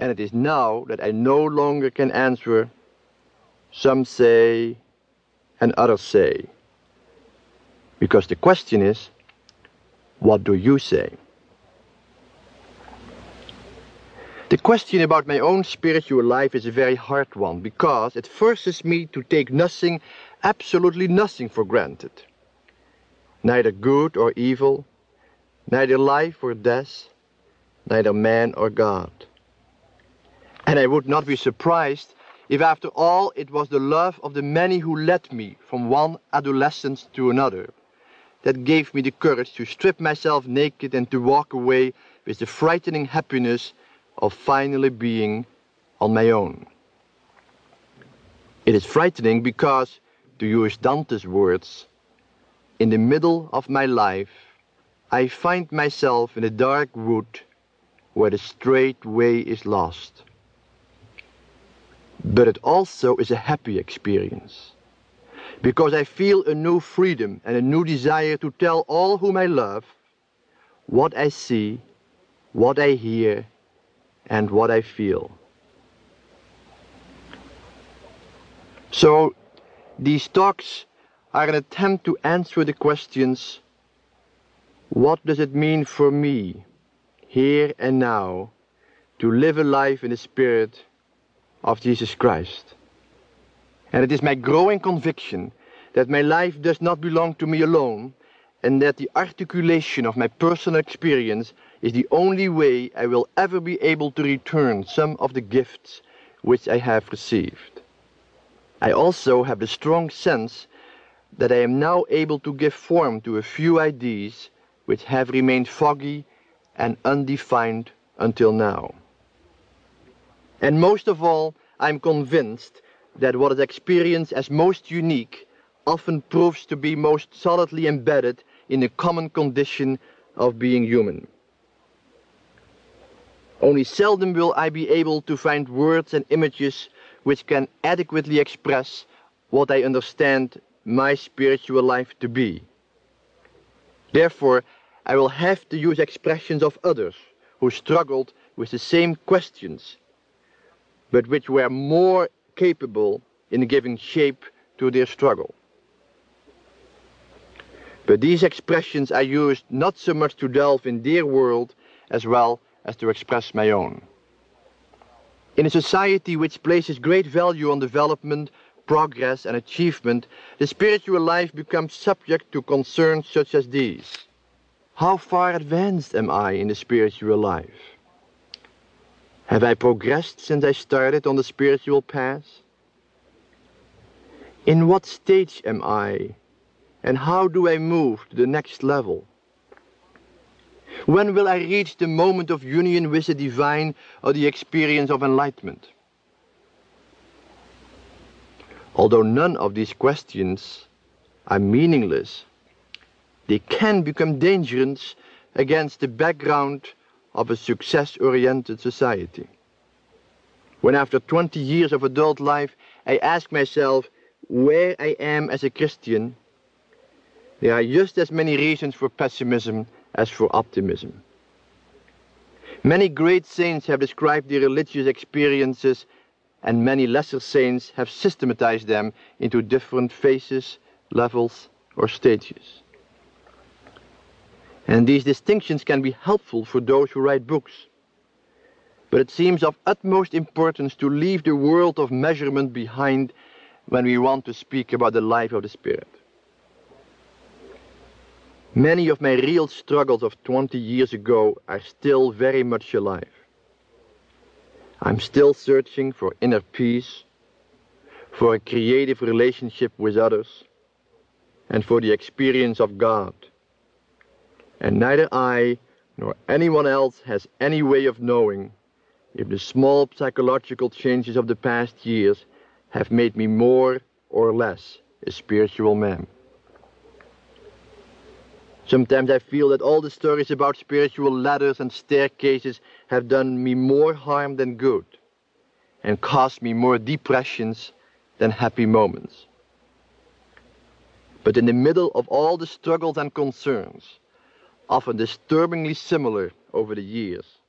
And it is now that I no longer can answer, some say, and others say. Because the question is, what do you say? The question about my own spiritual life is a very hard one because it forces me to take nothing, absolutely nothing for granted. Neither good or evil, neither life or death, neither man or God. And I would not be surprised if after all it was the love of the many who led me from one adolescence to another that gave me the courage to strip myself naked and to walk away with the frightening happiness of finally being on my own. It is frightening because, to use Dante's words, in the middle of my life, I find myself in a dark wood where the straight way is lost. But it also is a happy experience because I feel a new freedom and a new desire to tell all whom I love what I see, what I hear, and what I feel. So these talks are an attempt to answer the questions what does it mean for me, here and now, to live a life in the spirit of Jesus Christ? And it is my growing conviction that my life does not belong to me alone, and that the articulation of my personal experience is the only way I will ever be able to return some of the gifts which I have received. I also have the strong sense that I am now able to give form to a few ideas which have remained foggy and undefined until now. And most of all, I am convinced that what is experienced as most unique often proves to be most solidly embedded in the common condition of being human. Only seldom will I be able to find words and images which can adequately express what I understand my spiritual life to be. Therefore, I will have to use expressions of others who struggled with the same questions, but which were more capable in giving shape to their struggle. But these expressions are used not so much to delve in their world as well as to express my own. In a society which places great value on development, progress and achievement, the spiritual life becomes subject to concerns such as these. How far advanced am I in the spiritual life? Have I progressed since I started on the spiritual path? In what stage am I? And how do I move to the next level? When will I reach the moment of union with the divine or the experience of enlightenment? Although none of these questions are meaningless, they can become dangerous against the background of a success-oriented society. When after 20 years of adult life I ask myself where I am as a Christian, there are just as many reasons for pessimism as for optimism. Many great saints have described their religious experiences and many lesser saints have systematized them into different phases, levels, or stages. And these distinctions can be helpful for those who write books. But it seems of utmost importance to leave the world of measurement behind when we want to speak about the life of the Spirit. Many of my real struggles of 20 years ago are still very much alive. I'm still searching for inner peace, for a creative relationship with others, and for the experience of God and neither I nor anyone else has any way of knowing if the small psychological changes of the past years have made me more or less a spiritual man. Sometimes I feel that all the stories about spiritual ladders and staircases have done me more harm than good and caused me more depressions than happy moments. But in the middle of all the struggles and concerns, often disturbingly similar over the years.